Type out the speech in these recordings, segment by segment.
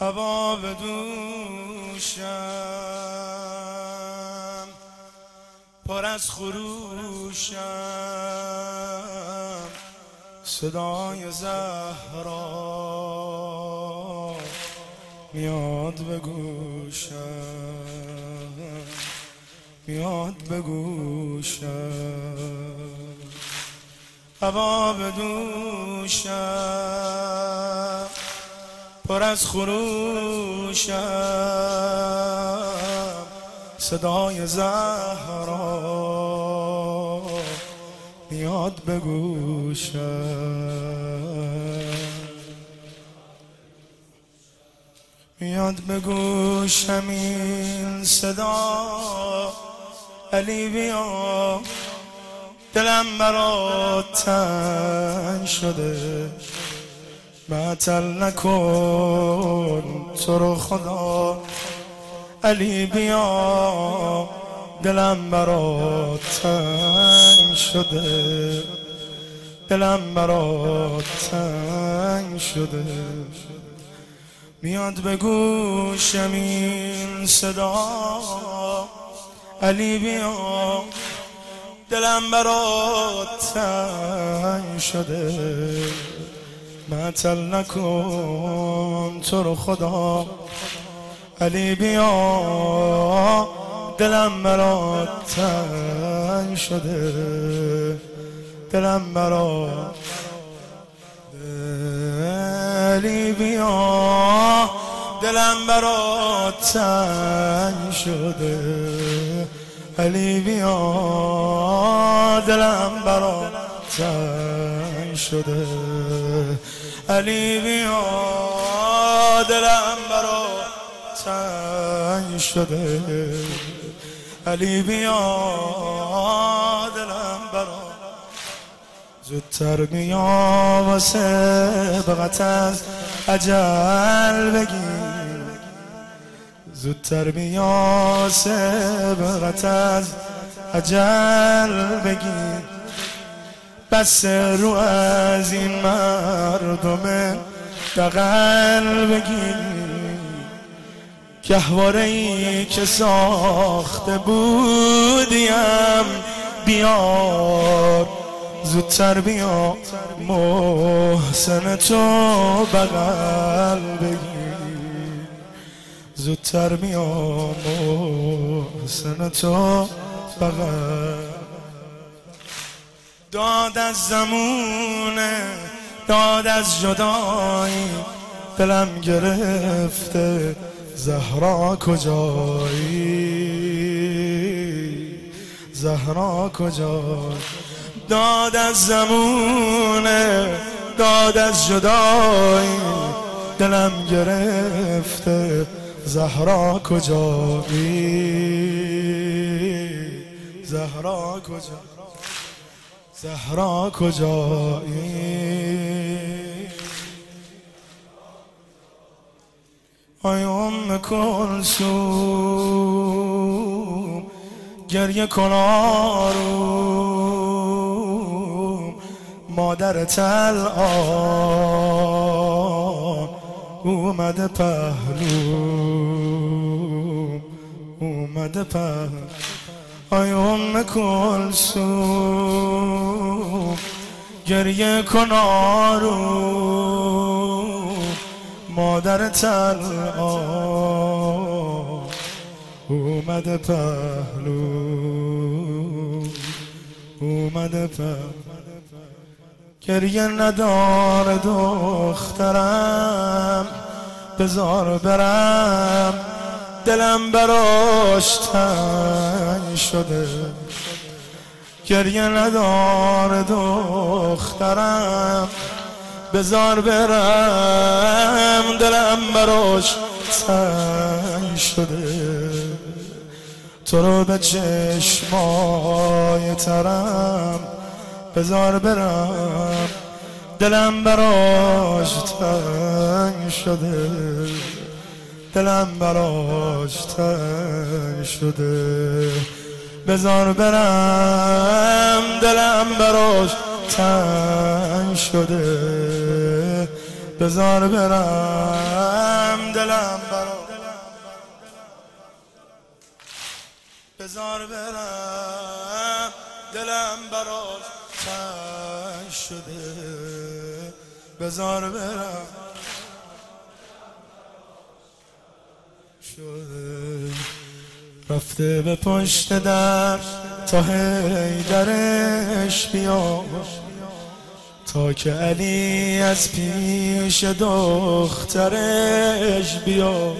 هوا به دوشم. پر از خروشم. صدای زهرا میاد به گوشم. میاد به گوشم. هوا به دوشم. پر از خروشم. صدای زهرا میاد به میاد به گوشم این صدا. علی بیا. دلم برات تنگ شده. معتل نکن تو رو خدا. علی بیا دلم برات تنگ شده. دلم برات تنگ شده. میاد به گوشم این صدا. علی بیا دلم برات تنگ شده. معتل نکن تو رو خدا. علی بیا دلم برات تنگ شده. دلم برات علی بیا دلم برات تنگ شده. علی بیا دلم برات تنگ شده. علی بیا دلم برا تنگ شده. علی بیا دلم برا زودتر بیا. واسه بغت از عجل بگیر. زودتر بیا بغت از عجل بگیر. بس رو از این مردم دقل بگیر. گهواره ای که ساخته بودیم بیار. زودتر بیا محسن تو بغل بگیر. زودتر بیا محسن تو بغل داد از زمونه داد از جدایی دلم گرفته. زهرا کجایی؟ زهرا کجا داد از زمونه داد از جدایی دلم گرفته. زهرا کجایی؟ زهرا کجا؟ زهرا کجایی؟ آی ام کلسوم گریه کنارو مادر تل آن اومده پهلو اومده پهلو آی ام کلسوم گریه کنارو مادر تل اومده پهلو. اومده پهلو. گریه نداره دخترم بزار برم. دلم براش تنگ شده. گریه ندار دخترم. بزار برم دلم براش تنگ شده. تو رو به چشمای ترم. بزار برم دلم براش تنگ شده. دلم براش تنگ شده. بزار برم دلم براش تنگ شده. بزار برم دلم برا بزار برم دلم براش تنگ شده. بزار برم. شده. رفته به پشت در تا هی درش بیا تا که علی از پیش دخترش بیا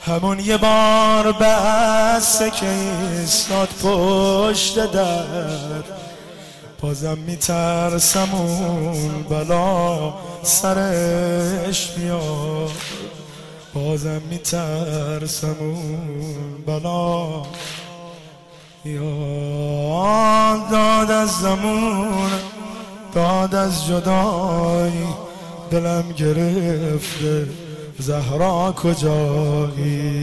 همون یه بار بسته که ایستاد پشت در. بازم میترسم اون بلا سرش بیاد بازم میترسم اون بلا یا داد از زمون داد از جدایی دلم گرفته. زهرا کجایی؟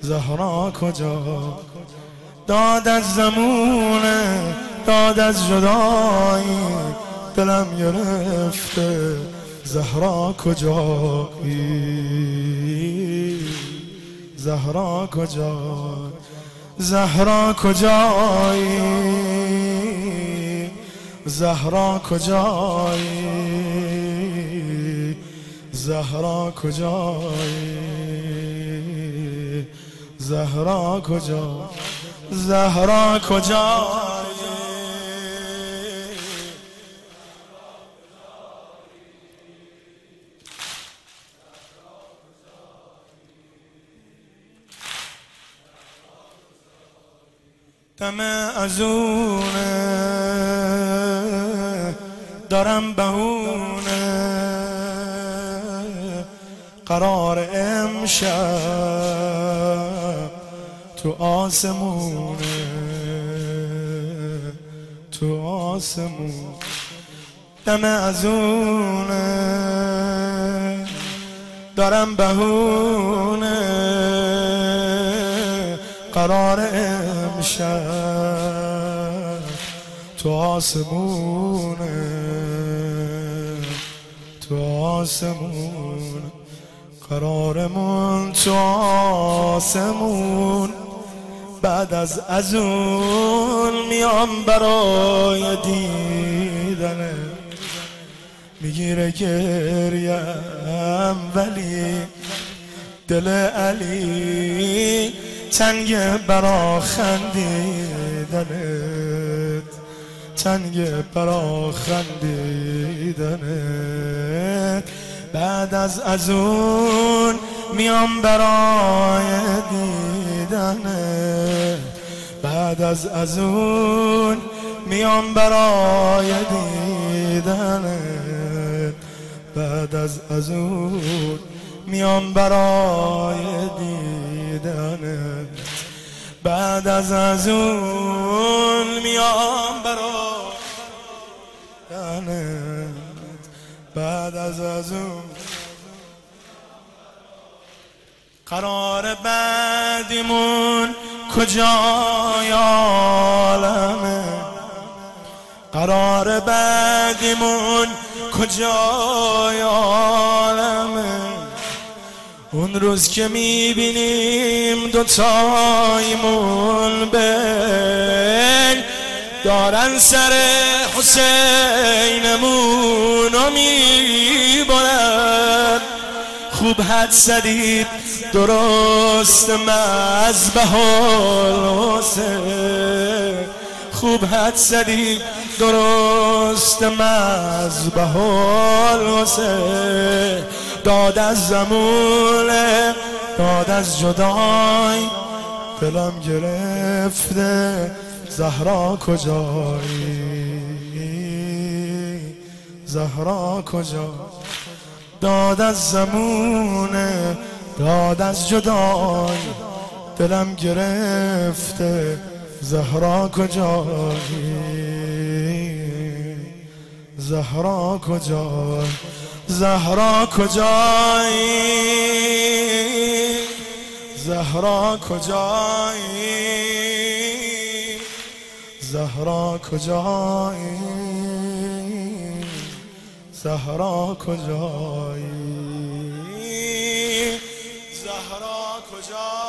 زهرا کجا داد از زمونه داد از جدایی دلم گرفته. زهرا کجایی زهرا کجا؟ زهرا کجایی زهرا کجایی زهرا کجایی زهرا کجا؟ زهرا کجا دم ازونه دارم بهونه. قرار امشب تو آسمونه. تو آسمون. دم ازونه دارم بهونه. قرار امشب تو آسمونه تو آسمونه قرارمون تو آسمون. بعد از از اون میام برای دیدنه می‌گیره گریم ولی دل علی تنگ برا خندیدنت تنگ برا خندیدنت بعد از از اون میام برای دیدنه بعد از از اون میام برای دیدنه بعد از از اون میام برای دیدنه بعد از از اون میام برای بعد از از اون قرار بعدیمون کجای عالمه؟ قرار بعدیمون کجای عالمه؟ اون روز که می‌بینیم دوتایمون بین دارن سر حسینمون رو می‌برن. خوب حد زدید درست مذبح حسین خوب حد زدید درست مذبح حسین داد از زمونه داد از جدای دلم گرفته زهرا کجایی؟ زهرا کجا داد از زمونه داد از جدای دلم گرفته زهرا کجایی؟ زهرا زهرا کجایی؟ زهرا کجایی؟ زهرا کجایی؟ زهرا کجایی؟ زهرا کجایی؟